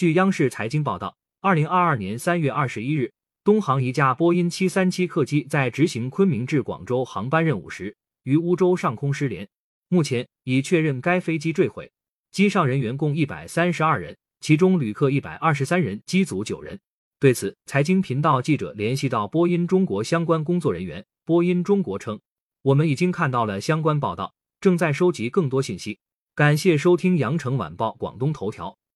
据央视财经报道，二零二二年三月二十一日，东航一架波音七三七客机在执行昆明至广州航班任务时，于乌州上空失联。目前已确认该飞机坠毁，机上人员共一百三十二人，其中旅客一百二十三人，机组九人。对此，财经频道记者联系到波音中国相关工作人员，波音中国称：“我们已经看到了相关报道，正在收集更多信息。”感谢收听羊城晚报广东头条。